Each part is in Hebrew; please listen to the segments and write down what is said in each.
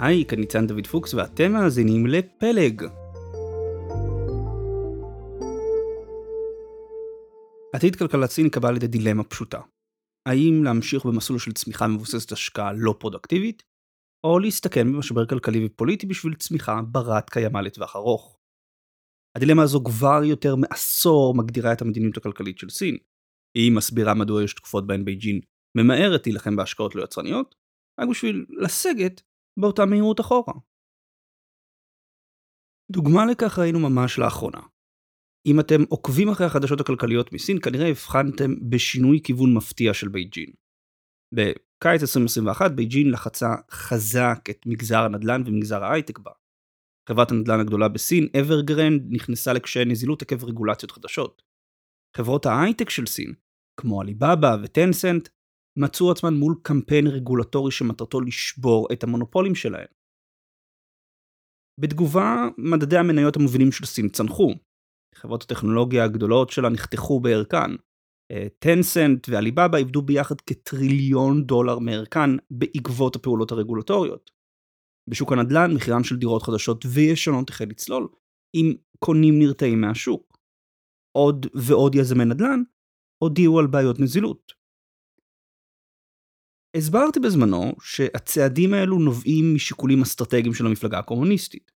היי, כאן ניצן דוד פוקס ואתם מאזינים לפלג. עתיד כלכלת סין קבע לידי דילמה פשוטה. האם להמשיך במסלול של צמיחה מבוססת השקעה לא פרודקטיבית, או להסתכן במשבר כלכלי ופוליטי בשביל צמיחה ברת קיימא לטווח ארוך. הדילמה הזו כבר יותר מעשור מגדירה את המדיניות הכלכלית של סין. היא מסבירה מדוע יש תקופות בהן בייג'ין ממהרת להילחם בהשקעות לא יצרניות, רק בשביל לסגת באותה מהירות אחורה. דוגמה לכך ראינו ממש לאחרונה. אם אתם עוקבים אחרי החדשות הכלכליות מסין, כנראה הבחנתם בשינוי כיוון מפתיע של בייג'ין. בקיץ 2021 בייג'ין לחצה חזק את מגזר הנדל"ן ומגזר ההייטק בה. חברת הנדל"ן הגדולה בסין, אברגרנד, נכנסה לקשיי נזילות עקב רגולציות חדשות. חברות ההייטק של סין, כמו עליבאבא וטנסנט, מצאו עצמן מול קמפיין רגולטורי שמטרתו לשבור את המונופולים שלהם. בתגובה, מדדי המניות המובילים של סין צנחו. חברות הטכנולוגיה הגדולות שלה נחתכו בערכן. טנסנט ועליבאבא איבדו ביחד כטריליון דולר מערכן בעקבות הפעולות הרגולטוריות. בשוק הנדל"ן מחירן של דירות חדשות וישנות החל לצלול, עם קונים נרתעים מהשוק. עוד ועוד יזמי נדל"ן הודיעו על בעיות נזילות. הסברתי בזמנו שהצעדים האלו נובעים משיקולים אסטרטגיים של המפלגה הקומוניסטית.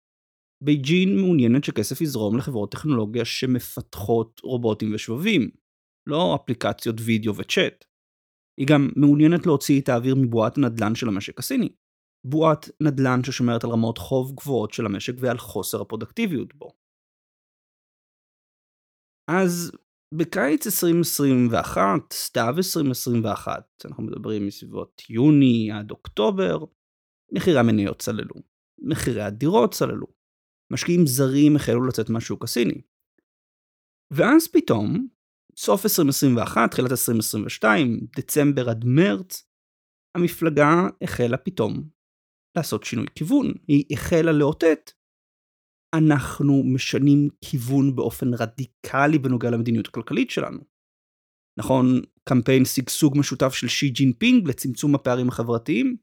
בייג'ין מעוניינת שכסף יזרום לחברות טכנולוגיה שמפתחות רובוטים ושבבים, לא אפליקציות וידאו וצ'אט. היא גם מעוניינת להוציא את האוויר מבועת הנדל"ן של המשק הסיני. בועת נדל"ן ששומרת על רמות חוב גבוהות של המשק ועל חוסר הפרודקטיביות בו. אז בקיץ 2021, סתיו 2021, אנחנו מדברים מסביבות יוני עד אוקטובר, מחירי המניות צללו, מחירי הדירות צללו, משקיעים זרים החלו לצאת מהשוק הסיני. ואז פתאום, סוף 2021, תחילת 2022, דצמבר עד מרץ, המפלגה החלה פתאום לעשות שינוי כיוון, היא החלה לאותת אנחנו משנים כיוון באופן רדיקלי בנוגע למדיניות הכלכלית שלנו. נכון, קמפיין שגשוג משותף של שי ג'ינפינג לצמצום הפערים החברתיים?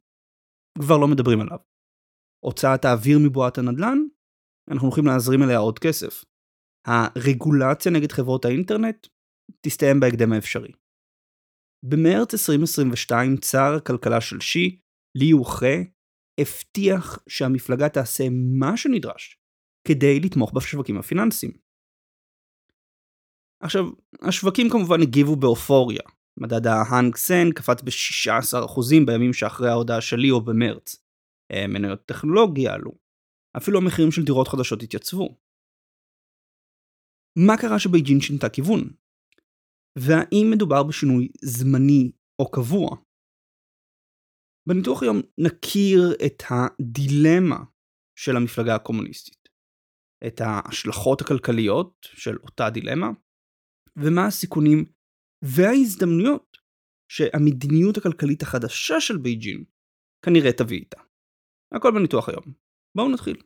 כבר לא מדברים עליו. הוצאת האוויר מבועת הנדל"ן? אנחנו הולכים להזרים אליה עוד כסף. הרגולציה נגד חברות האינטרנט תסתיים בהקדם האפשרי. במרץ 2022 צר הכלכלה של שי, לי יוחה, הבטיח שהמפלגה תעשה מה שנדרש כדי לתמוך בשווקים הפיננסיים. עכשיו, השווקים כמובן הגיבו באופוריה. מדד ההאנג סן קפץ ב-16% בימים שאחרי ההודעה שלי או במרץ. אה, מניות טכנולוגיה עלו. אפילו המחירים של דירות חדשות התייצבו. מה קרה שבייג'ין שינתה כיוון? והאם מדובר בשינוי זמני או קבוע? בניתוח היום נכיר את הדילמה של המפלגה הקומוניסטית. את ההשלכות הכלכליות של אותה דילמה, ומה הסיכונים וההזדמנויות שהמדיניות הכלכלית החדשה של בייג'ין כנראה תביא איתה. הכל בניתוח היום. בואו נתחיל.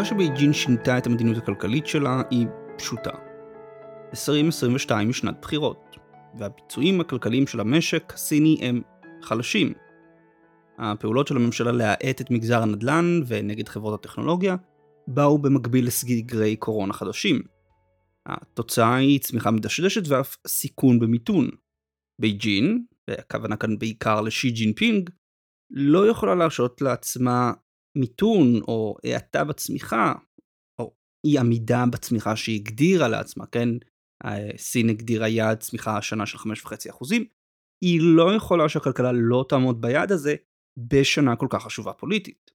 הסיבה שבייג'ין שינתה את המדיניות הכלכלית שלה היא פשוטה. 2022 היא שנת בחירות, והביצועים הכלכליים של המשק הסיני הם חלשים. הפעולות של הממשלה להאט את מגזר הנדל"ן ונגד חברות הטכנולוגיה באו במקביל לסגרי קורונה חדשים. התוצאה היא צמיחה מדשדשת ואף סיכון במיתון. בייג'ין, והכוונה כאן בעיקר לשי ג'ינפינג, לא יכולה להרשות לעצמה מיתון או האטה בצמיחה, או אי עמידה בצמיחה שהיא הגדירה לעצמה, כן? סין הגדירה יעד צמיחה השנה של 5.5 אחוזים, היא לא יכולה שהכלכלה לא תעמוד ביעד הזה בשנה כל כך חשובה פוליטית.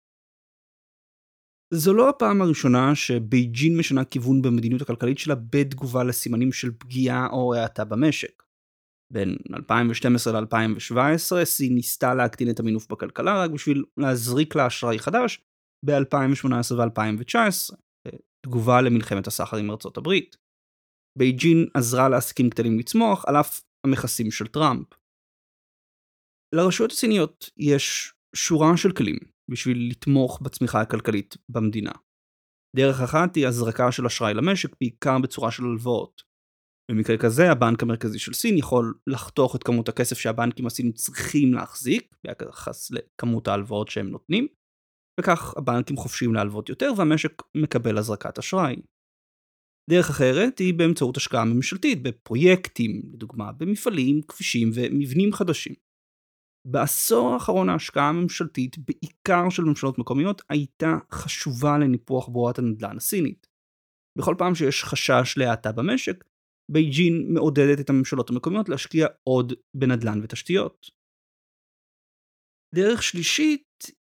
זו לא הפעם הראשונה שבייג'ין משנה כיוון במדיניות הכלכלית שלה בתגובה לסימנים של פגיעה או האטה במשק. בין 2012 ל-2017 סין ניסתה להקטין את המינוף בכלכלה רק בשביל להזריק לה אשראי חדש ב-2018 ו-2019, תגובה למלחמת הסחר עם ארצות הברית. בייג'ין עזרה לעסקים קטנים לצמוח על אף המכסים של טראמפ. לרשויות הסיניות יש שורה של כלים בשביל לתמוך בצמיחה הכלכלית במדינה. דרך אחת היא הזרקה של אשראי למשק, בעיקר בצורה של הלוואות. במקרה כזה הבנק המרכזי של סין יכול לחתוך את כמות הכסף שהבנקים הסינים צריכים להחזיק ביחס לכמות ההלוואות שהם נותנים, וכך הבנקים חופשיים להלוות יותר והמשק מקבל הזרקת אשראי. דרך אחרת היא באמצעות השקעה ממשלתית בפרויקטים, לדוגמה במפעלים, כבישים ומבנים חדשים. בעשור האחרון ההשקעה הממשלתית, בעיקר של ממשלות מקומיות, הייתה חשובה לניפוח בועת הנדל"ן הסינית. בכל פעם שיש חשש להאטה במשק, בייג'ין מעודדת את הממשלות המקומיות להשקיע עוד בנדל"ן ותשתיות. דרך שלישית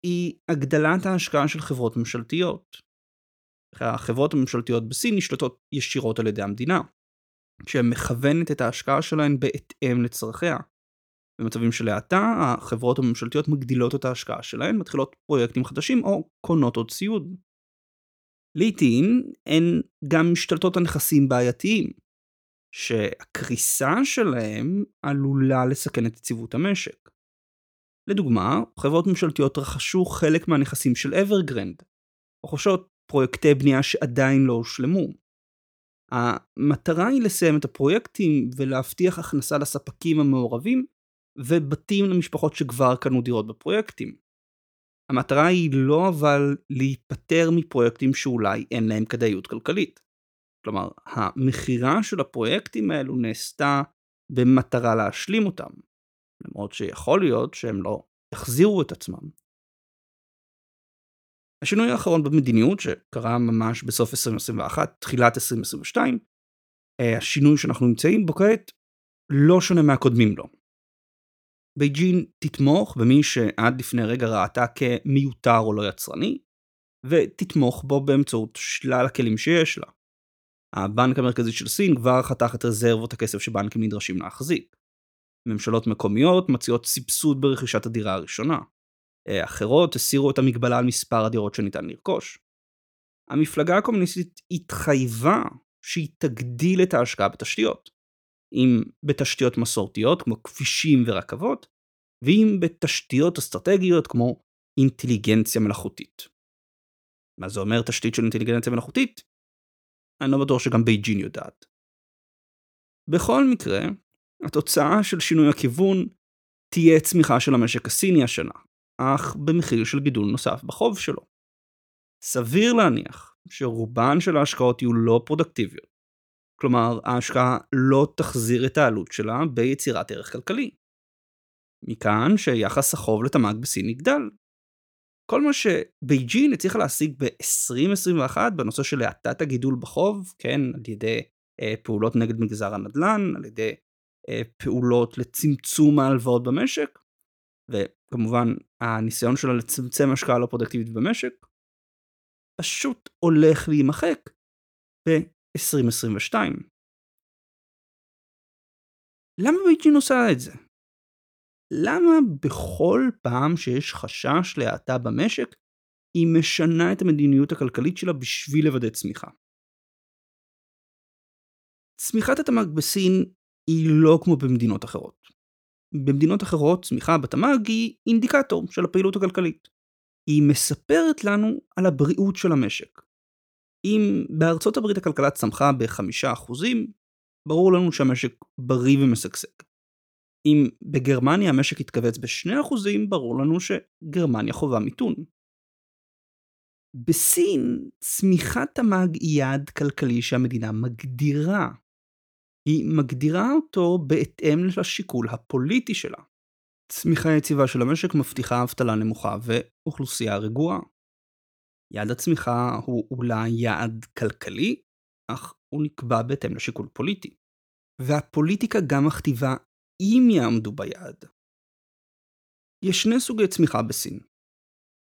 היא הגדלת ההשקעה של חברות ממשלתיות. החברות הממשלתיות בסין נשלטות ישירות על ידי המדינה, שמכוונת את ההשקעה שלהן בהתאם לצרכיה. במצבים של האטה, החברות הממשלתיות מגדילות את ההשקעה שלהן, מתחילות פרויקטים חדשים או קונות עוד ציוד. לעיתים הן גם משתלטות על נכסים בעייתיים, שהקריסה שלהם עלולה לסכן את יציבות המשק. לדוגמה, חברות ממשלתיות רכשו חלק מהנכסים של אברגרנד, רוכשות פרויקטי בנייה שעדיין לא הושלמו. המטרה היא לסיים את הפרויקטים ולהבטיח הכנסה לספקים המעורבים ובתים למשפחות שכבר קנו דירות בפרויקטים. המטרה היא לא אבל להיפטר מפרויקטים שאולי אין להם כדאיות כלכלית. כלומר, המכירה של הפרויקטים האלו נעשתה במטרה להשלים אותם, למרות שיכול להיות שהם לא יחזירו את עצמם. השינוי האחרון במדיניות שקרה ממש בסוף 2021, תחילת 2022, אה, השינוי שאנחנו נמצאים בו כעת לא שונה מהקודמים לו. בייג'ין תתמוך במי שעד לפני רגע ראתה כמיותר או לא יצרני, ותתמוך בו באמצעות שלל הכלים שיש לה. הבנק המרכזי של סין כבר חתך את רזרבות הכסף שבנקים נדרשים להחזיק. ממשלות מקומיות מציעות סבסוד ברכישת הדירה הראשונה. אה, אחרות הסירו את המגבלה על מספר הדירות שניתן לרכוש. המפלגה הקומוניסטית התחייבה שהיא תגדיל את ההשקעה בתשתיות. אם בתשתיות מסורתיות כמו כבישים ורכבות, ואם בתשתיות אסטרטגיות כמו אינטליגנציה מלאכותית. מה זה אומר תשתית של אינטליגנציה מלאכותית? אני לא בטוח שגם בייג'ין יודעת. בכל מקרה, התוצאה של שינוי הכיוון תהיה צמיחה של המשק הסיני השנה, אך במחיר של גידול נוסף בחוב שלו. סביר להניח שרובן של ההשקעות יהיו לא פרודקטיביות. כלומר, ההשקעה לא תחזיר את העלות שלה ביצירת ערך כלכלי. מכאן שיחס החוב לתמ"ג בסין יגדל. כל מה שבייג'ין הצליחה להשיג ב-2021 בנושא של האטת הגידול בחוב, כן, על ידי אה, פעולות נגד מגזר הנדל"ן, על ידי אה, פעולות לצמצום ההלוואות במשק, וכמובן הניסיון שלה לצמצם השקעה לא פרודקטיבית במשק, פשוט הולך להימחק ב-2022. למה בייג'ין עושה את זה? למה בכל פעם שיש חשש להאטה במשק, היא משנה את המדיניות הכלכלית שלה בשביל לוודא צמיחה? צמיחת התמ"ג בסין היא לא כמו במדינות אחרות. במדינות אחרות צמיחה בתמ"ג היא אינדיקטור של הפעילות הכלכלית. היא מספרת לנו על הבריאות של המשק. אם בארצות הברית הכלכלה צמחה ב-5%, ברור לנו שהמשק בריא ומשגשג. אם בגרמניה המשק יתכווץ ב-2%, ברור לנו שגרמניה חווה מיתון. בסין, צמיחת תמ"ג היא יעד כלכלי שהמדינה מגדירה. היא מגדירה אותו בהתאם לשיקול הפוליטי שלה. צמיחה יציבה של המשק מבטיחה אבטלה נמוכה ואוכלוסייה רגועה. יעד הצמיחה הוא אולי יעד כלכלי, אך הוא נקבע בהתאם לשיקול פוליטי. והפוליטיקה גם מכתיבה אם יעמדו ביעד. יש שני סוגי צמיחה בסין.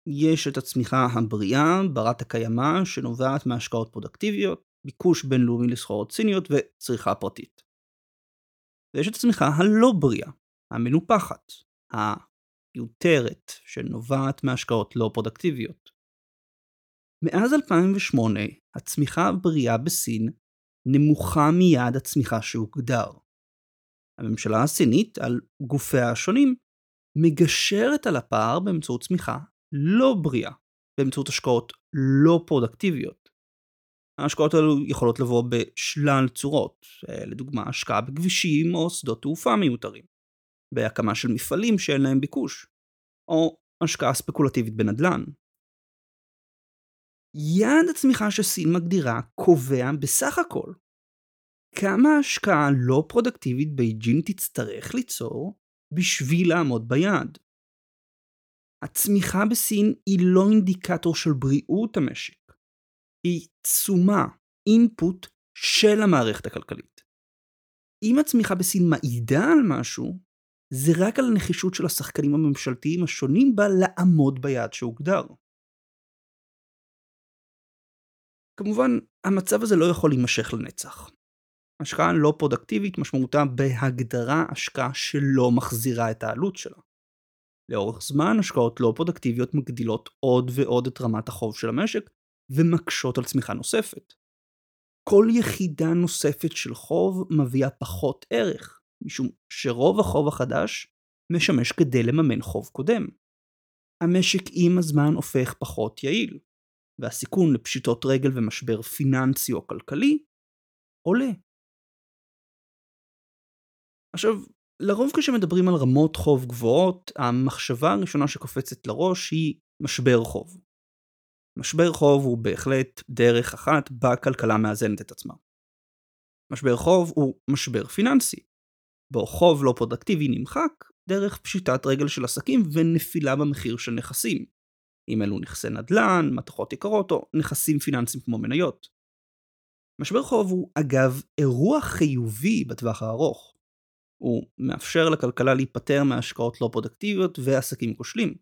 יש את הצמיחה הבריאה, ברת הקיימא, שנובעת מהשקעות פרודקטיביות, ביקוש בינלאומי לסחורות סיניות וצריכה פרטית. ויש את הצמיחה הלא בריאה, המנופחת, המיותרת, שנובעת מהשקעות לא פרודקטיביות. מאז 2008, הצמיחה הבריאה בסין נמוכה מיעד הצמיחה שהוגדר. הממשלה הסינית, על גופיה השונים, מגשרת על הפער באמצעות צמיחה לא בריאה, באמצעות השקעות לא פרודקטיביות. ההשקעות האלו יכולות לבוא בשלל צורות, אה, לדוגמה השקעה בכבישים או שדות תעופה מיותרים, בהקמה של מפעלים שאין להם ביקוש, או השקעה ספקולטיבית בנדל"ן. יעד הצמיחה שסין מגדירה קובע בסך הכל כמה השקעה לא פרודקטיבית בייג'ין תצטרך ליצור בשביל לעמוד ביעד. הצמיחה בסין היא לא אינדיקטור של בריאות המשק, היא תשומה, אינפוט של המערכת הכלכלית. אם הצמיחה בסין מעידה על משהו, זה רק על הנחישות של השחקנים הממשלתיים השונים בה לעמוד ביעד שהוגדר. כמובן, המצב הזה לא יכול להימשך לנצח. השקעה לא פרודקטיבית משמעותה בהגדרה השקעה שלא מחזירה את העלות שלה. לאורך זמן השקעות לא פרודקטיביות מגדילות עוד ועוד את רמת החוב של המשק ומקשות על צמיחה נוספת. כל יחידה נוספת של חוב מביאה פחות ערך, משום שרוב החוב החדש משמש כדי לממן חוב קודם. המשק עם הזמן הופך פחות יעיל, והסיכון לפשיטות רגל ומשבר פיננסי או כלכלי עולה. עכשיו, לרוב כשמדברים על רמות חוב גבוהות, המחשבה הראשונה שקופצת לראש היא משבר חוב. משבר חוב הוא בהחלט דרך אחת בה כלכלה מאזנת את עצמה. משבר חוב הוא משבר פיננסי, בו חוב לא פרודקטיבי נמחק דרך פשיטת רגל של עסקים ונפילה במחיר של נכסים, אם אלו נכסי נדל"ן, מתכות יקרות או נכסים פיננסיים כמו מניות. משבר חוב הוא אגב אירוע חיובי בטווח הארוך. הוא מאפשר לכלכלה להיפטר מהשקעות לא פרודקטיביות ועסקים כושלים.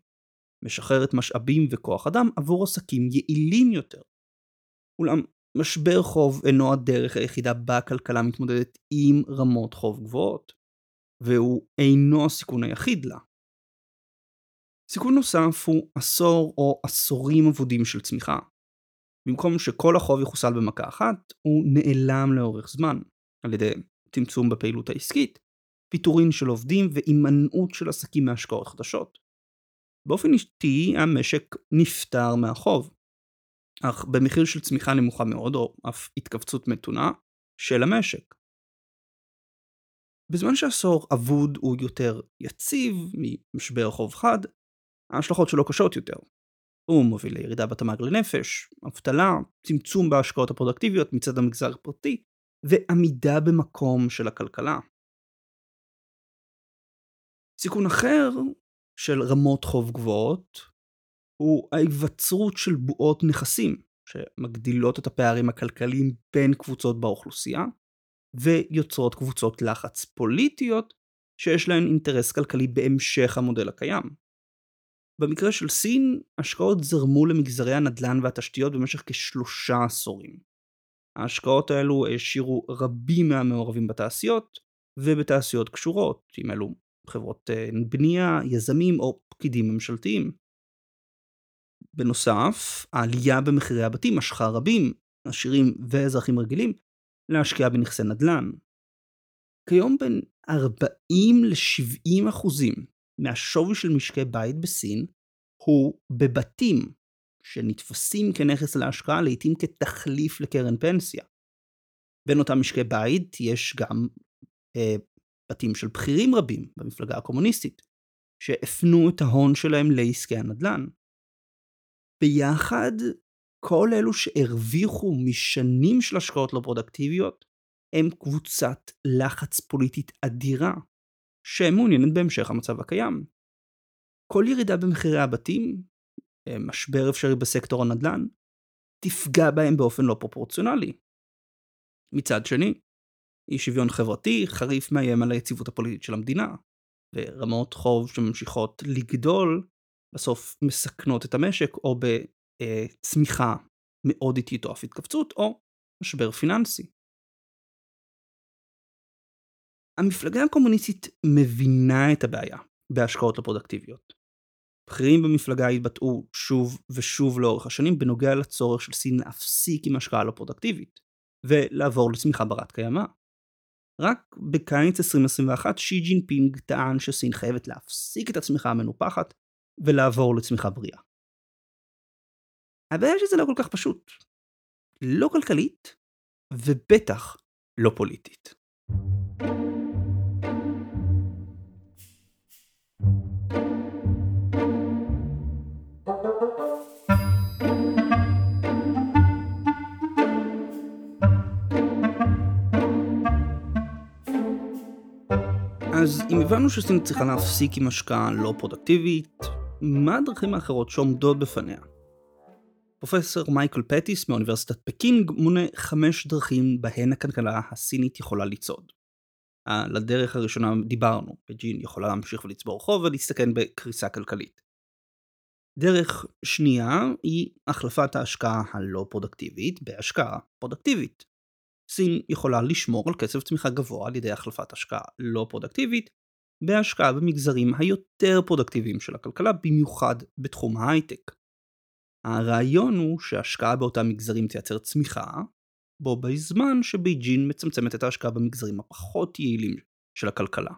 משחררת משאבים וכוח אדם עבור עסקים יעילים יותר. אולם משבר חוב אינו הדרך היחידה בה הכלכלה מתמודדת עם רמות חוב גבוהות, והוא אינו הסיכון היחיד לה. סיכון נוסף הוא עשור או עשורים אבודים של צמיחה. במקום שכל החוב יחוסל במכה אחת, הוא נעלם לאורך זמן, על ידי צמצום בפעילות העסקית, פיטורין של עובדים והימנעות של עסקים מהשקעות חדשות. באופן אישי המשק נפטר מהחוב, אך במחיר של צמיחה נמוכה מאוד או אף התכווצות מתונה של המשק. בזמן שעשור אבוד הוא יותר יציב ממשבר חוב חד, ההשלכות שלו קשות יותר. הוא מוביל לירידה בתמ"ג לנפש, אבטלה, צמצום בהשקעות הפרודקטיביות מצד המגזר הפרטי, ועמידה במקום של הכלכלה. סיכון אחר של רמות חוב גבוהות הוא ההיווצרות של בועות נכסים שמגדילות את הפערים הכלכליים בין קבוצות באוכלוסייה ויוצרות קבוצות לחץ פוליטיות שיש להן אינטרס כלכלי בהמשך המודל הקיים. במקרה של סין, השקעות זרמו למגזרי הנדל"ן והתשתיות במשך כשלושה עשורים. ההשקעות האלו העשירו רבים מהמעורבים בתעשיות ובתעשיות קשורות, עם אלו חברות אה, בנייה, יזמים או פקידים ממשלתיים. בנוסף, העלייה במחירי הבתים משכה רבים, עשירים ואזרחים רגילים, להשקיע בנכסי נדל"ן. כיום בין 40 ל-70 אחוזים מהשווי של משקי בית בסין הוא בבתים שנתפסים כנכס להשקעה לעיתים כתחליף לקרן פנסיה. בין אותם משקי בית יש גם אה, בתים של בכירים רבים במפלגה הקומוניסטית, שהפנו את ההון שלהם לעסקי הנדל"ן. ביחד, כל אלו שהרוויחו משנים של השקעות לא פרודקטיביות, הם קבוצת לחץ פוליטית אדירה, שמעוניינת בהמשך המצב הקיים. כל ירידה במחירי הבתים, אה, משבר אפשרי בסקטור הנדל"ן, תפגע בהם באופן לא פרופורציונלי. מצד שני, אי שוויון חברתי חריף מאיים על היציבות הפוליטית של המדינה, ורמות חוב שממשיכות לגדול בסוף מסכנות את המשק או בצמיחה מאוד איטית או אף התכווצות או משבר פיננסי. המפלגה הקומוניסטית מבינה את הבעיה בהשקעות לא פרודקטיביות. בכירים במפלגה התבטאו שוב ושוב לאורך השנים בנוגע לצורך של סין להפסיק עם השקעה לא פרודקטיבית ולעבור לצמיחה ברת קיימא. רק בקיץ 2021 שי ג'ינפינג טען שסין חייבת להפסיק את הצמיחה המנופחת ולעבור לצמיחה בריאה. הבעיה שזה לא כל כך פשוט. לא כלכלית, ובטח לא פוליטית. אז אם הבנו שסין צריכה להפסיק עם השקעה לא פרודקטיבית, מה הדרכים האחרות שעומדות בפניה? פרופסור מייקל פטיס מאוניברסיטת פקינג מונה חמש דרכים בהן הכלכלה הסינית יכולה לצעוד. על הדרך הראשונה דיברנו, בייג'ין יכולה להמשיך ולצבור חוב ולהסתכן בקריסה כלכלית. דרך שנייה היא החלפת ההשקעה הלא פרודקטיבית בהשקעה פרודקטיבית. סין יכולה לשמור על קצב צמיחה גבוה על ידי החלפת השקעה לא פרודקטיבית בהשקעה במגזרים היותר פרודקטיביים של הכלכלה, במיוחד בתחום ההייטק. הרעיון הוא שהשקעה באותם מגזרים תייצר צמיחה, בו בזמן שבייג'ין מצמצמת את ההשקעה במגזרים הפחות יעילים של הכלכלה.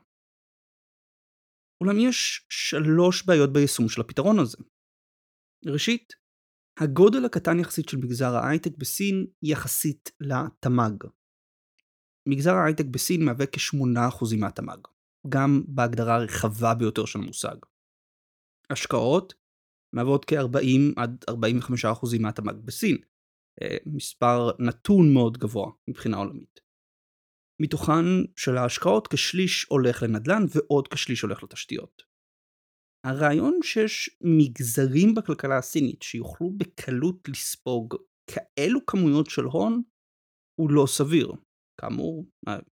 אולם יש שלוש בעיות ביישום של הפתרון הזה. ראשית, הגודל הקטן יחסית של מגזר ההייטק בסין יחסית לתמ"ג. מגזר ההייטק בסין מהווה כ-8% מהתמ"ג, גם בהגדרה הרחבה ביותר של המושג. השקעות מהוות כ-40 עד 45% מהתמ"ג בסין, אה, מספר נתון מאוד גבוה מבחינה עולמית. מתוכן של ההשקעות כשליש הולך לנדל"ן ועוד כשליש הולך לתשתיות. הרעיון שיש מגזרים בכלכלה הסינית שיוכלו בקלות לספוג כאלו כמויות של הון הוא לא סביר. כאמור,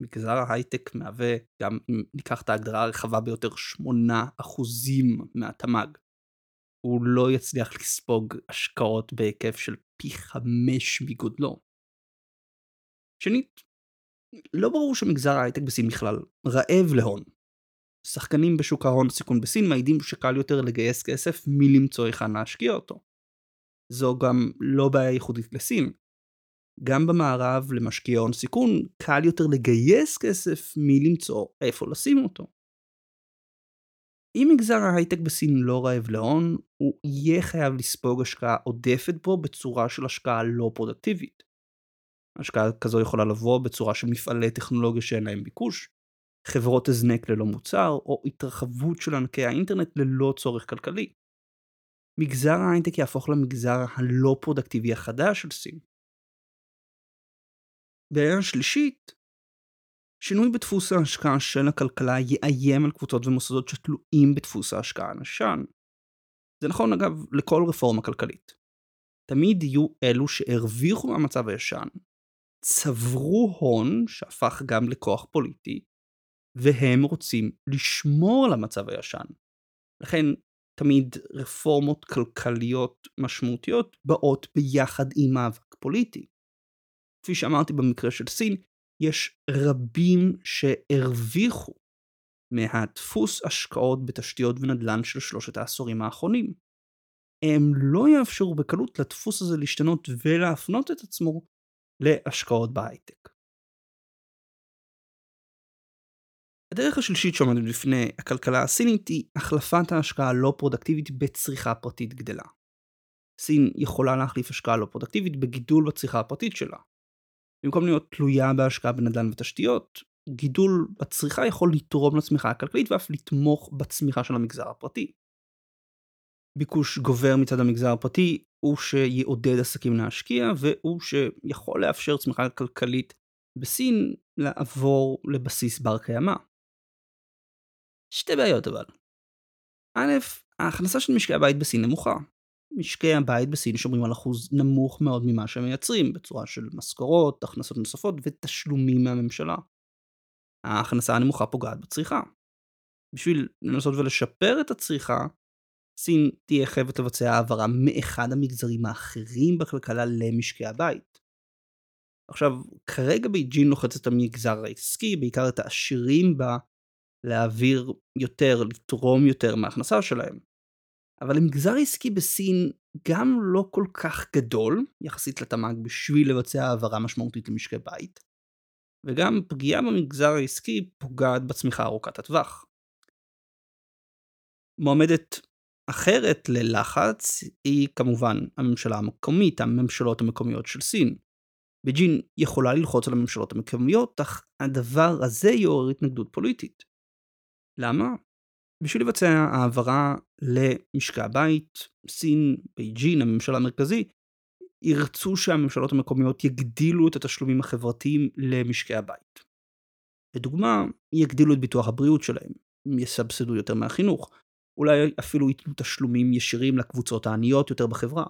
מגזר ההייטק מהווה, גם אם ניקח את ההגדרה הרחבה ביותר, 8% מהתמ"ג. הוא לא יצליח לספוג השקעות בהיקף של פי 5 מגודלו. שנית, לא ברור שמגזר ההייטק בסין בכלל רעב להון. שחקנים בשוק ההון סיכון בסין מעידים שקל יותר לגייס כסף מלמצוא היכן להשקיע אותו. זו גם לא בעיה ייחודית לסין. גם במערב למשקיעי הון סיכון קל יותר לגייס כסף מלמצוא איפה לשים אותו. אם מגזר ההייטק בסין לא רעב להון, הוא יהיה חייב לספוג השקעה עודפת בו בצורה של השקעה לא פרודקטיבית. השקעה כזו יכולה לבוא בצורה של מפעלי טכנולוגיה שאין להם ביקוש, חברות הזנק ללא מוצר, או התרחבות של ענקי האינטרנט ללא צורך כלכלי. מגזר ההייטק יהפוך למגזר הלא פרודקטיבי החדש של סין. בעיה שלישית, שינוי בדפוס ההשקעה של הכלכלה יאיים על קבוצות ומוסדות שתלויים בדפוס ההשקעה הנושן. זה נכון אגב לכל רפורמה כלכלית. תמיד יהיו אלו שהרוויחו מהמצב הישן, צברו הון שהפך גם לכוח פוליטי, והם רוצים לשמור על המצב הישן. לכן תמיד רפורמות כלכליות משמעותיות באות ביחד עם מאבק פוליטי. כפי שאמרתי במקרה של סין, יש רבים שהרוויחו מהדפוס השקעות בתשתיות ונדל"ן של שלושת העשורים האחרונים. הם לא יאפשרו בקלות לדפוס הזה להשתנות ולהפנות את עצמו להשקעות בהייטק. הדרך השלישית שעומדת בפני הכלכלה הסינית היא החלפת ההשקעה הלא פרודקטיבית בצריכה פרטית גדלה. סין יכולה להחליף השקעה לא פרודקטיבית בגידול בצריכה הפרטית שלה. במקום להיות תלויה בהשקעה בנדל"ן ותשתיות, גידול בצריכה יכול לתרום לצמיחה הכלכלית ואף לתמוך בצמיחה של המגזר הפרטי. ביקוש גובר מצד המגזר הפרטי הוא שיעודד עסקים להשקיע והוא שיכול לאפשר צמיחה כלכלית בסין לעבור לבסיס בר קיימא. שתי בעיות אבל. א', ההכנסה של משקי הבית בסין נמוכה. משקי הבית בסין שומרים על אחוז נמוך מאוד ממה שהם מייצרים, בצורה של משכורות, הכנסות נוספות ותשלומים מהממשלה. ההכנסה הנמוכה פוגעת בצריכה. בשביל לנסות ולשפר את הצריכה, סין תהיה חייבת לבצע העברה מאחד המגזרים האחרים בכלכלה למשקי הבית. עכשיו, כרגע בייג'ין לוחצת המגזר העסקי, בעיקר את העשירים בה, להעביר יותר, לתרום יותר מההכנסה שלהם. אבל המגזר העסקי בסין גם לא כל כך גדול, יחסית לתמ"ג, בשביל לבצע העברה משמעותית למשקי בית. וגם פגיעה במגזר העסקי פוגעת בצמיחה ארוכת הטווח. מועמדת אחרת ללחץ היא כמובן הממשלה המקומית, הממשלות המקומיות של סין. בייג'ין יכולה ללחוץ על הממשלות המקומיות, אך הדבר הזה יעורר התנגדות פוליטית. למה? בשביל לבצע העברה למשקי הבית, סין, בייג'ין, הממשל המרכזי, ירצו שהממשלות המקומיות יגדילו את התשלומים החברתיים למשקי הבית. לדוגמה, יגדילו את ביטוח הבריאות שלהם, יסבסדו יותר מהחינוך, אולי אפילו ייתנו תשלומים ישירים לקבוצות העניות יותר בחברה.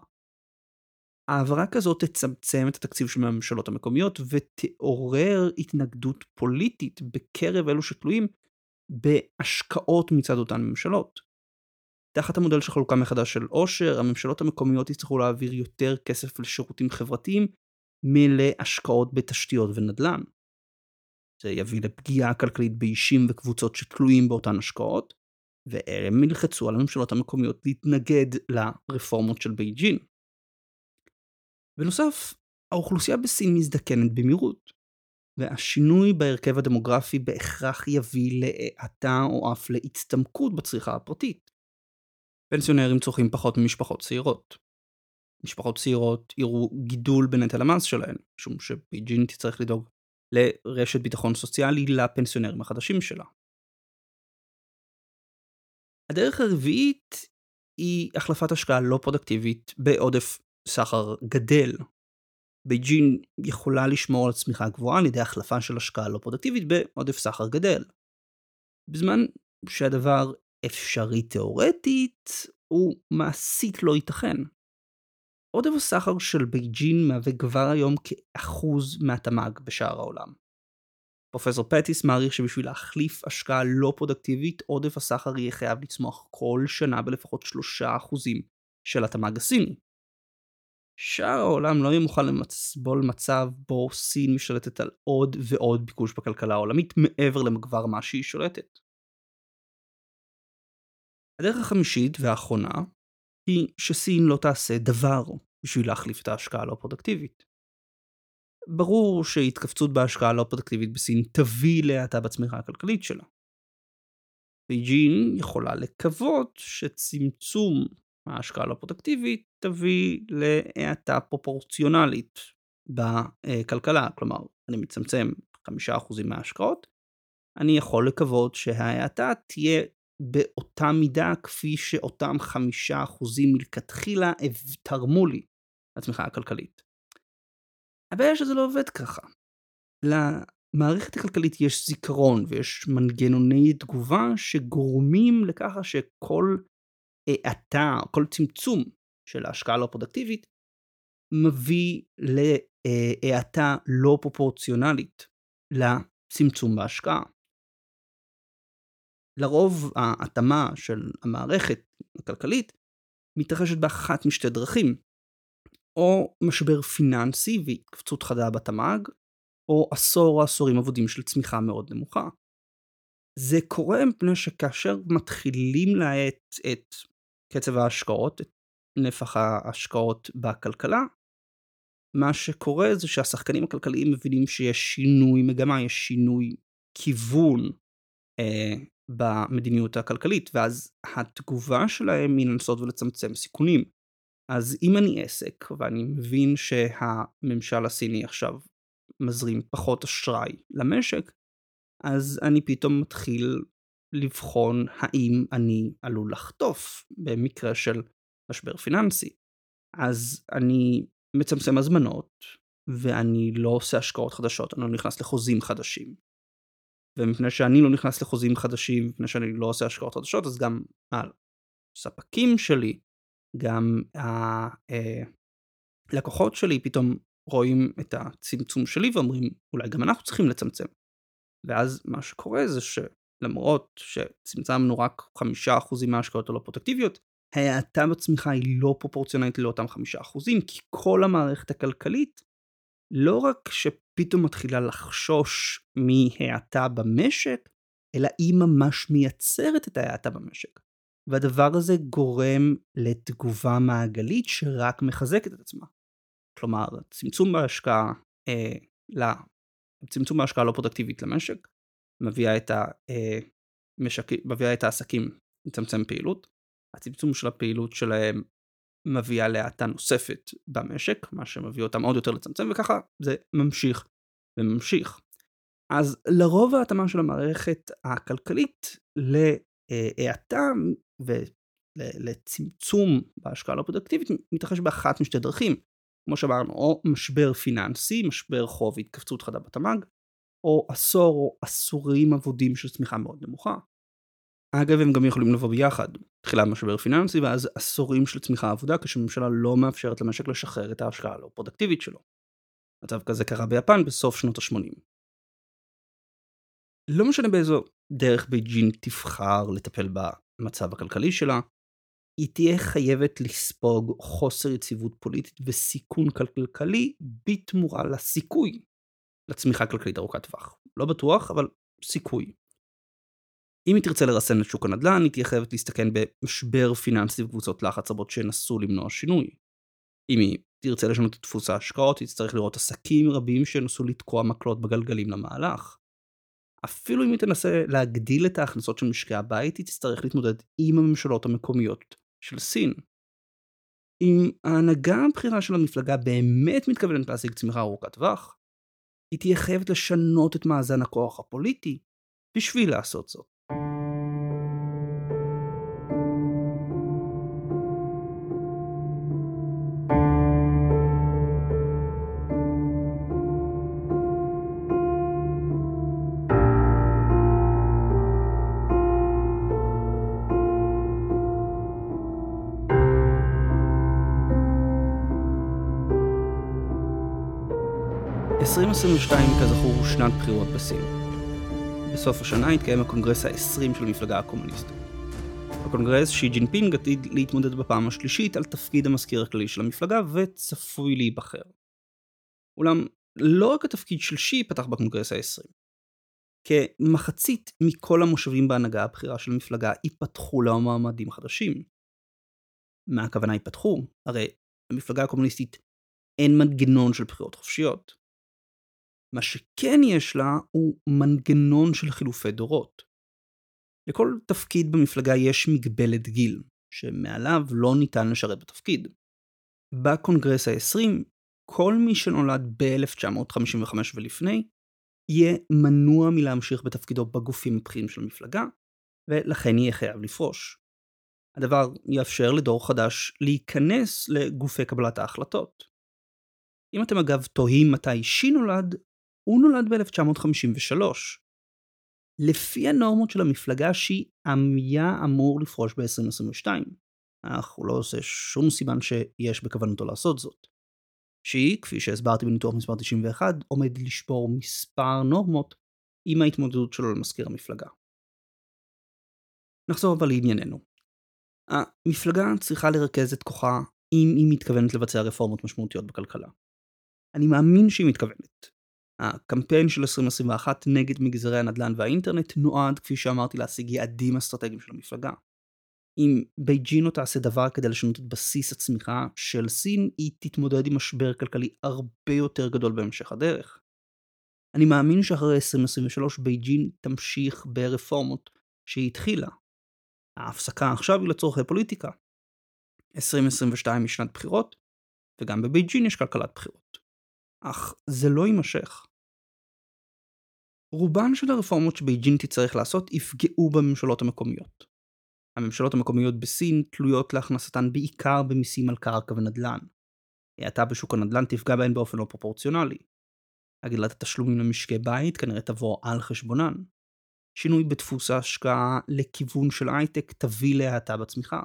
העברה כזאת תצמצם את התקציב של הממשלות המקומיות ותעורר התנגדות פוליטית בקרב אלו שתלויים בהשקעות מצד אותן ממשלות. תחת המודל של חלוקה מחדש של עושר, הממשלות המקומיות יצטרכו להעביר יותר כסף לשירותים חברתיים מלהשקעות בתשתיות ונדל"ן. זה יביא לפגיעה כלכלית באישים וקבוצות שתלויים באותן השקעות, והם ילחצו על הממשלות המקומיות להתנגד לרפורמות של בייג'ין. בנוסף, האוכלוסייה בסין מזדקנת במהירות, והשינוי בהרכב הדמוגרפי בהכרח יביא להאטה או אף להצטמקות בצריכה הפרטית. פנסיונרים צורכים פחות ממשפחות צעירות. משפחות צעירות יראו גידול בנטל המס שלהן, משום שבייג'ין תצטרך לדאוג לרשת ביטחון סוציאלי לפנסיונרים החדשים שלה. הדרך הרביעית היא החלפת השקעה לא פרודקטיבית בעודף סחר גדל. בייג'ין יכולה לשמור על צמיחה גבוהה על ידי החלפה של השקעה לא פרודקטיבית בעודף סחר גדל. בזמן שהדבר אפשרי תאורטית, הוא מעשית לא ייתכן. עודף הסחר של בייג'ין מהווה כבר היום כאחוז מהתמ"ג בשאר העולם. פרופסור פטיס מעריך שבשביל להחליף השקעה לא פרודקטיבית, עודף הסחר יהיה חייב לצמוח כל שנה בלפחות 3% של התמ"ג הסיני. שאר העולם לא יהיה מוכן לסבול מצב בו סין משתלטת על עוד ועוד ביקוש בכלכלה העולמית מעבר למה שכבר היא שולטת. הדרך החמישית והאחרונה היא שסין לא תעשה דבר בשביל להחליף את ההשקעה הלא פרודקטיבית. ברור שהתכווצות בהשקעה לא פרודקטיבית בסין תביא להאטה בצמיחה הכלכלית שלה. בייג'ין יכולה לקוות שצמצום ההשקעה הלא פרודקטיבית תביא להאטה פרופורציונלית בכלכלה, כלומר אני מצמצם 5% מההשקעות, אני יכול לקוות שההאטה תהיה באותה מידה כפי שאותם 5% מלכתחילה תרמו לי לצמיחה הכלכלית. הבעיה שזה לא עובד ככה. למערכת הכלכלית יש זיכרון ויש מנגנוני תגובה שגורמים לככה שכל האטה, כל צמצום של ההשקעה הלא פרודקטיבית מביא להאטה לא פרופורציונלית לצמצום בהשקעה. לרוב ההתאמה של המערכת הכלכלית מתרחשת באחת משתי דרכים. או משבר פיננסי והתכווצות חדה בתמ"ג, או עשור או עשורים אבודים של צמיחה מאוד נמוכה. זה קורה מפני שכאשר מתחילים להאט את קצב ההשקעות, את נפח ההשקעות בכלכלה, מה שקורה זה שהשחקנים הכלכליים מבינים שיש שינוי מגמה, יש שינוי כיוון אה, במדיניות הכלכלית, ואז התגובה שלהם היא לנסות ולצמצם סיכונים. אז אם אני עסק ואני מבין שהממשל הסיני עכשיו מזרים פחות אשראי למשק, אז אני פתאום מתחיל לבחון האם אני עלול לחטוף במקרה של משבר פיננסי. אז אני מצמצם הזמנות, ואני לא עושה השקעות חדשות, אני לא נכנס לחוזים חדשים. ומפני שאני לא נכנס לחוזים חדשים, מפני שאני לא עושה השקעות חדשות, אז גם הספקים שלי גם הלקוחות אה, שלי פתאום רואים את הצמצום שלי ואומרים אולי גם אנחנו צריכים לצמצם. ואז מה שקורה זה שלמרות שצמצמנו רק חמישה אחוזים מההשקעות הלא פרוטקטיביות, ההאטה בצמיחה היא לא פרופורציונלית לאותם חמישה אחוזים, כי כל המערכת הכלכלית לא רק שפתאום מתחילה לחשוש מהאטה במשק, אלא היא ממש מייצרת את ההאטה במשק. והדבר הזה גורם לתגובה מעגלית שרק מחזקת את עצמה. כלומר, צמצום בהשקעה אה, צמצום ההשקעה הלא פרודקטיבית למשק, מביאה את, המשק... מביאה את העסקים לצמצם פעילות, הצמצום של הפעילות שלהם מביאה להאטה נוספת במשק, מה שמביא אותם עוד יותר לצמצם, וככה זה ממשיך וממשיך. אז לרוב ההתאמה של המערכת הכלכלית להאטה ולצמצום בהשקעה לא פרודקטיבית מתרחש באחת משתי דרכים. כמו שאמרנו, או משבר פיננסי, משבר חוב והתכווצות חדה בתמ"ג, או עשור או עשורים אבודים של צמיחה מאוד נמוכה. אגב, הם גם יכולים לבוא ביחד. תחילה משבר פיננסי ואז עשורים של צמיחה אבודה כשממשלה לא מאפשרת למשק לשחרר את ההשקעה הלא פרודקטיבית שלו. מצב כזה קרה ביפן בסוף שנות ה-80. לא משנה באיזו דרך בייג'ין תבחר לטפל במצב הכלכלי שלה, היא תהיה חייבת לספוג חוסר יציבות פוליטית וסיכון כלכלי בתמורה לסיכוי לצמיחה כלכלית ארוכת טווח. לא בטוח, אבל סיכוי. אם היא תרצה לרסן את שוק הנדל"ן, היא תהיה חייבת להסתכן במשבר פיננסי וקבוצות לחץ רבות שינסו למנוע שינוי. אם היא תרצה לשנות את דפוס ההשקעות, היא תצטרך לראות עסקים רבים שינסו לתקוע מקלות בגלגלים למהלך. אפילו אם היא תנסה להגדיל את ההכנסות של משקי הבית, היא תצטרך להתמודד עם הממשלות המקומיות של סין. אם ההנהגה הבכירה של המפלגה באמת מתכוונת להשיג צמיחה ארוכת טווח, היא תהיה חייבת לשנות את מאזן הכוח הפוליטי בשביל לעשות זאת. 2022 כזכור הוא שנת בחירות בסין. בסוף השנה יתקיים הקונגרס ה-20 של המפלגה הקומוניסטית. בקונגרס שי ג'ינפינג עתיד להתמודד בפעם השלישית על תפקיד המזכיר הכללי של המפלגה וצפוי להיבחר. אולם לא רק התפקיד של שי ייפתח בקונגרס ה-20. כמחצית מכל המושבים בהנהגה הבכירה של המפלגה ייפתחו למועמדים חדשים. מה הכוונה ייפתחו? הרי למפלגה הקומוניסטית אין מנגנון של בחירות חופשיות. מה שכן יש לה הוא מנגנון של חילופי דורות. לכל תפקיד במפלגה יש מגבלת גיל, שמעליו לא ניתן לשרת בתפקיד. בקונגרס ה-20, כל מי שנולד ב-1955 ולפני, יהיה מנוע מלהמשיך בתפקידו בגופים הבכירים של המפלגה, ולכן יהיה חייב לפרוש. הדבר יאפשר לדור חדש להיכנס לגופי קבלת ההחלטות. אם אתם אגב תוהים מתי שי נולד, הוא נולד ב-1953. לפי הנורמות של המפלגה שהיא היה אמור לפרוש ב-2022, אך הוא לא עושה שום סימן שיש בכוונתו לעשות זאת. שהיא, כפי שהסברתי בניתוח מספר 91, עומד לשבור מספר נורמות עם ההתמודדות שלו למזכיר המפלגה. נחזור אבל לענייננו. המפלגה צריכה לרכז את כוחה אם היא מתכוונת לבצע רפורמות משמעותיות בכלכלה. אני מאמין שהיא מתכוונת, הקמפיין של 2021 נגד מגזרי הנדל"ן והאינטרנט נועד, כפי שאמרתי, להשיג יעדים אסטרטגיים של המפלגה. אם בייג'ין לא תעשה דבר כדי לשנות את בסיס הצמיחה של סין, היא תתמודד עם משבר כלכלי הרבה יותר גדול בהמשך הדרך. אני מאמין שאחרי 2023 בייג'ין תמשיך ברפורמות שהיא התחילה. ההפסקה עכשיו היא לצורכי פוליטיקה. 2022 היא שנת בחירות, וגם בבייג'ין יש כלכלת בחירות. אך זה לא יימשך. רובן של הרפורמות שבייג'ין תצטרך לעשות יפגעו בממשלות המקומיות. הממשלות המקומיות בסין תלויות להכנסתן בעיקר במיסים על קרקע ונדל"ן. האטה בשוק הנדל"ן תפגע בהן באופן לא פרופורציונלי. הגדלת התשלומים למשקי בית כנראה תבוא על חשבונן. שינוי בדפוס ההשקעה לכיוון של הייטק תביא להאטה בצמיחה.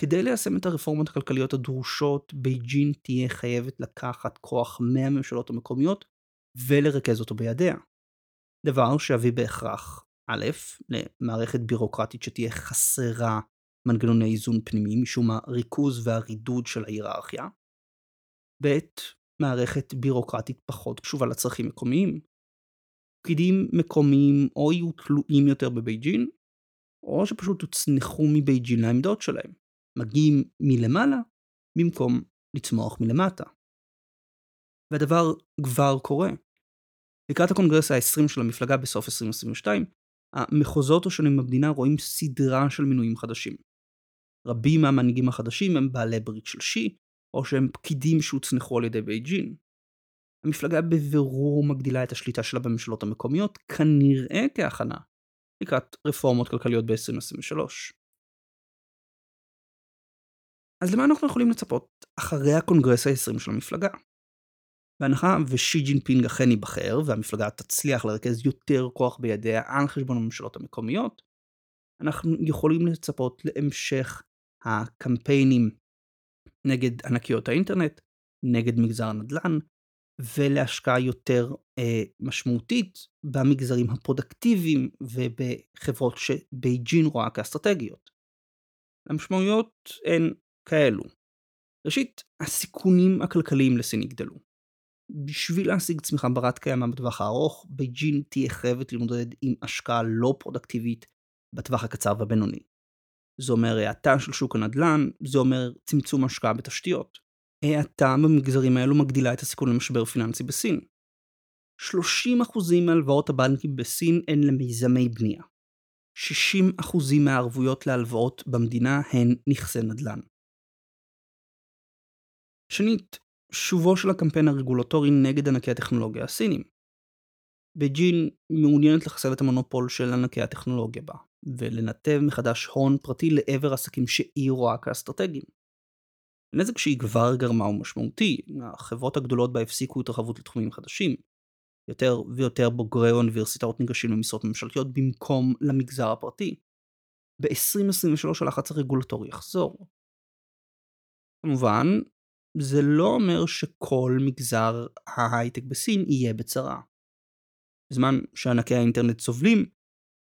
כדי ליישם את הרפורמות הכלכליות הדרושות, בייג'ין תהיה חייבת לקחת כוח מהממשלות המקומיות ולרכז אותו בידיה. דבר שיביא בהכרח, א', למערכת בירוקרטית שתהיה חסרה מנגנוני איזון פנימי משום הריכוז והרידוד של ההיררכיה. ב', מערכת בירוקרטית פחות קשובה לצרכים מקומיים. פקידים מקומיים או יהיו תלויים יותר בבייג'ין, או שפשוט הוצנחו מבייג'ין לעמדות שלהם. מגיעים מלמעלה במקום לצמוח מלמטה. והדבר כבר קורה. לקראת הקונגרס ה-20 של המפלגה בסוף 2022, המחוזות השונים במדינה רואים סדרה של מינויים חדשים. רבים מהמנהיגים החדשים הם בעלי ברית של שי, או שהם פקידים שהוצנחו על ידי בייג'ין. המפלגה בבירור מגדילה את השליטה שלה בממשלות המקומיות, כנראה כהכנה לקראת רפורמות כלכליות ב-2023. אז למה אנחנו יכולים לצפות אחרי הקונגרס ה-20 של המפלגה? בהנחה ושי ג'ינפינג אכן ייבחר והמפלגה תצליח לרכז יותר כוח בידיה על חשבון הממשלות המקומיות, אנחנו יכולים לצפות להמשך הקמפיינים נגד ענקיות האינטרנט, נגד מגזר הנדל"ן, ולהשקעה יותר אה, משמעותית במגזרים הפרודקטיביים ובחברות שבייג'ין רואה כאסטרטגיות. המשמעויות הן כאלו. ראשית, הסיכונים הכלכליים לסין יגדלו. בשביל להשיג צמיחה ברת קיימא בטווח הארוך, בייג'ין תהיה חייבת להתמודד עם השקעה לא פרודקטיבית בטווח הקצר והבינוני. זה אומר האטה של שוק הנדל"ן, זה אומר צמצום השקעה בתשתיות. האטה במגזרים האלו מגדילה את הסיכון למשבר פיננסי בסין. 30% מהלוואות הבנקים בסין הן למיזמי בנייה. 60% מהערבויות להלוואות במדינה הן נכסי נדל"ן. שנית, שובו של הקמפיין הרגולטורי נגד ענקי הטכנולוגיה הסינים. בייג'ין מעוניינת לחסל את המונופול של ענקי הטכנולוגיה בה, ולנתב מחדש הון פרטי לעבר עסקים שהיא רואה כאסטרטגיים. הנזק שהיא כבר גרמה הוא משמעותי, החברות הגדולות בה הפסיקו התרחבות לתחומים חדשים. יותר ויותר בוגרי אוניברסיטאות ניגשים למשרות ממשלתיות במקום למגזר הפרטי. ב-2023 הלחץ הרגולטורי יחזור. כמובן, זה לא אומר שכל מגזר ההייטק בסין יהיה בצרה. בזמן שענקי האינטרנט סובלים,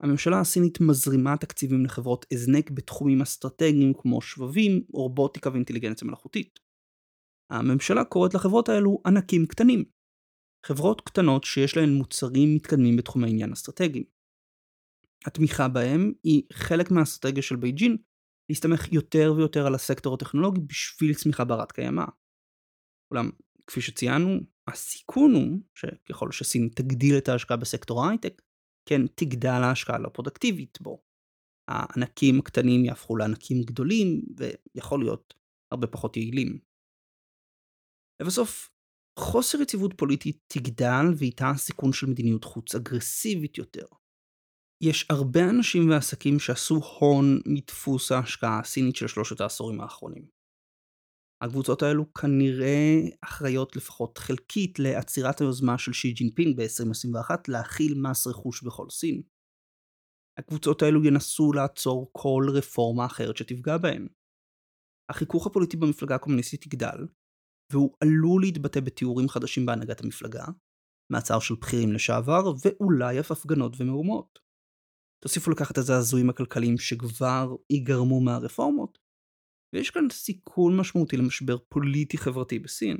הממשלה הסינית מזרימה תקציבים לחברות הזנק בתחומים אסטרטגיים כמו שבבים, רובוטיקה ואינטליגנציה מלאכותית. הממשלה קוראת לחברות האלו ענקים קטנים. חברות קטנות שיש להן מוצרים מתקדמים בתחומי עניין אסטרטגיים. התמיכה בהם היא חלק מהאסטרטגיה של בייג'ין להסתמך יותר ויותר על הסקטור הטכנולוגי בשביל צמיחה ברת קיימא. אולם, כפי שציינו, הסיכון הוא שככל שסין תגדיל את ההשקעה בסקטור ההייטק, כן תגדל ההשקעה הלא פרודקטיבית בו. הענקים הקטנים יהפכו לענקים גדולים, ויכול להיות הרבה פחות יעילים. לבסוף, חוסר יציבות פוליטית תגדל ואיתה הסיכון של מדיניות חוץ אגרסיבית יותר. יש הרבה אנשים ועסקים שעשו הון מדפוס ההשקעה הסינית של שלושת העשורים האחרונים. הקבוצות האלו כנראה אחראיות לפחות חלקית לעצירת היוזמה של שי ג'ינפינג ב-2021 להחיל מס רכוש בכל סין. הקבוצות האלו ינסו לעצור כל רפורמה אחרת שתפגע בהן. החיכוך הפוליטי במפלגה הקומוניסטית יגדל, והוא עלול להתבטא בטיהורים חדשים בהנהגת המפלגה, מעצר של בכירים לשעבר, ואולי אף הפגנות ומהומות. תוסיפו לכך את את הזעזועים הכלכליים שכבר ייגרמו מהרפורמות, ויש כאן סיכון משמעותי למשבר פוליטי-חברתי בסין.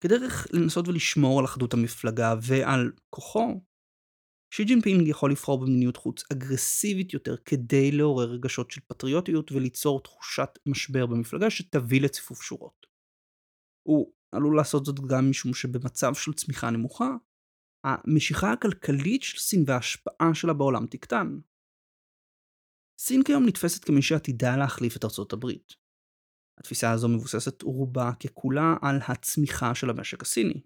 כדרך לנסות ולשמור על אחדות המפלגה ועל כוחו, שי ג'ינפינג יכול לבחור במדיניות חוץ אגרסיבית יותר כדי לעורר רגשות של פטריוטיות וליצור תחושת משבר במפלגה שתביא לציפוף שורות. הוא עלול לעשות זאת גם משום שבמצב של צמיחה נמוכה, המשיכה הכלכלית של סין וההשפעה שלה בעולם תקטן. סין כיום נתפסת כמי שעתידה להחליף את ארצות הברית. התפיסה הזו מבוססת רובה ככולה על הצמיחה של המשק הסיני.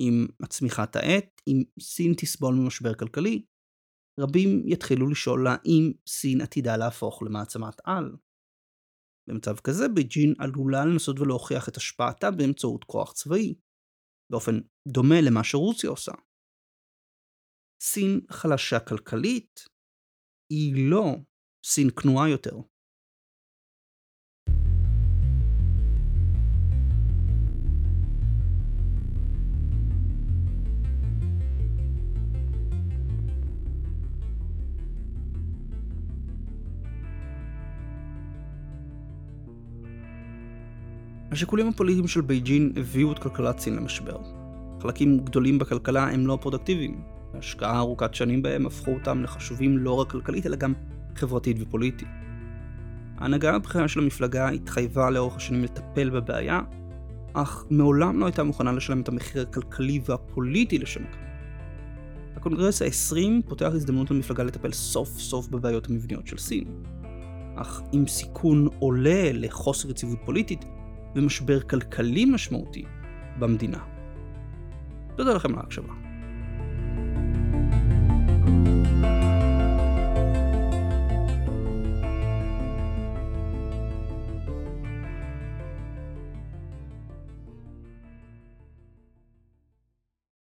עם הצמיחה תאט, אם סין תסבול ממשבר כלכלי, רבים יתחילו לשאול האם סין עתידה להפוך למעצמת על. במצב כזה בייג'ין עלולה לנסות ולהוכיח את השפעתה באמצעות כוח צבאי, באופן דומה למה שרוסיה עושה. סין חלשה כלכלית, היא לא סין כנועה יותר. השיקולים הפוליטיים של בייג'ין הביאו את כלכלת סין למשבר. חלקים גדולים בכלכלה הם לא פרודקטיביים, והשקעה ארוכת שנים בהם הפכו אותם לחשובים לא רק כלכלית אלא גם חברתית ופוליטית. ההנהגה הבכירה של המפלגה התחייבה לאורך השנים לטפל בבעיה, אך מעולם לא הייתה מוכנה לשלם את המחיר הכלכלי והפוליטי לשם כך. הקונגרס ה-20 פותח הזדמנות למפלגה לטפל סוף סוף בבעיות המבניות של סין. אך עם סיכון עולה לחוסר יציבות פוליטית ומשבר כלכלי משמעותי במדינה. תודה לכם על ההקשבה.